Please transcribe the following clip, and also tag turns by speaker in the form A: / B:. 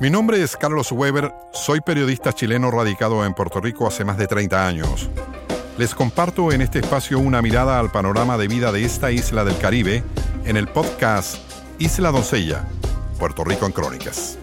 A: Mi nombre es Carlos Weber, soy periodista chileno radicado en Puerto Rico hace más de 30 años. Les comparto en este espacio una mirada al panorama de vida de esta isla del Caribe en el podcast Isla Doncella, Puerto Rico en Crónicas.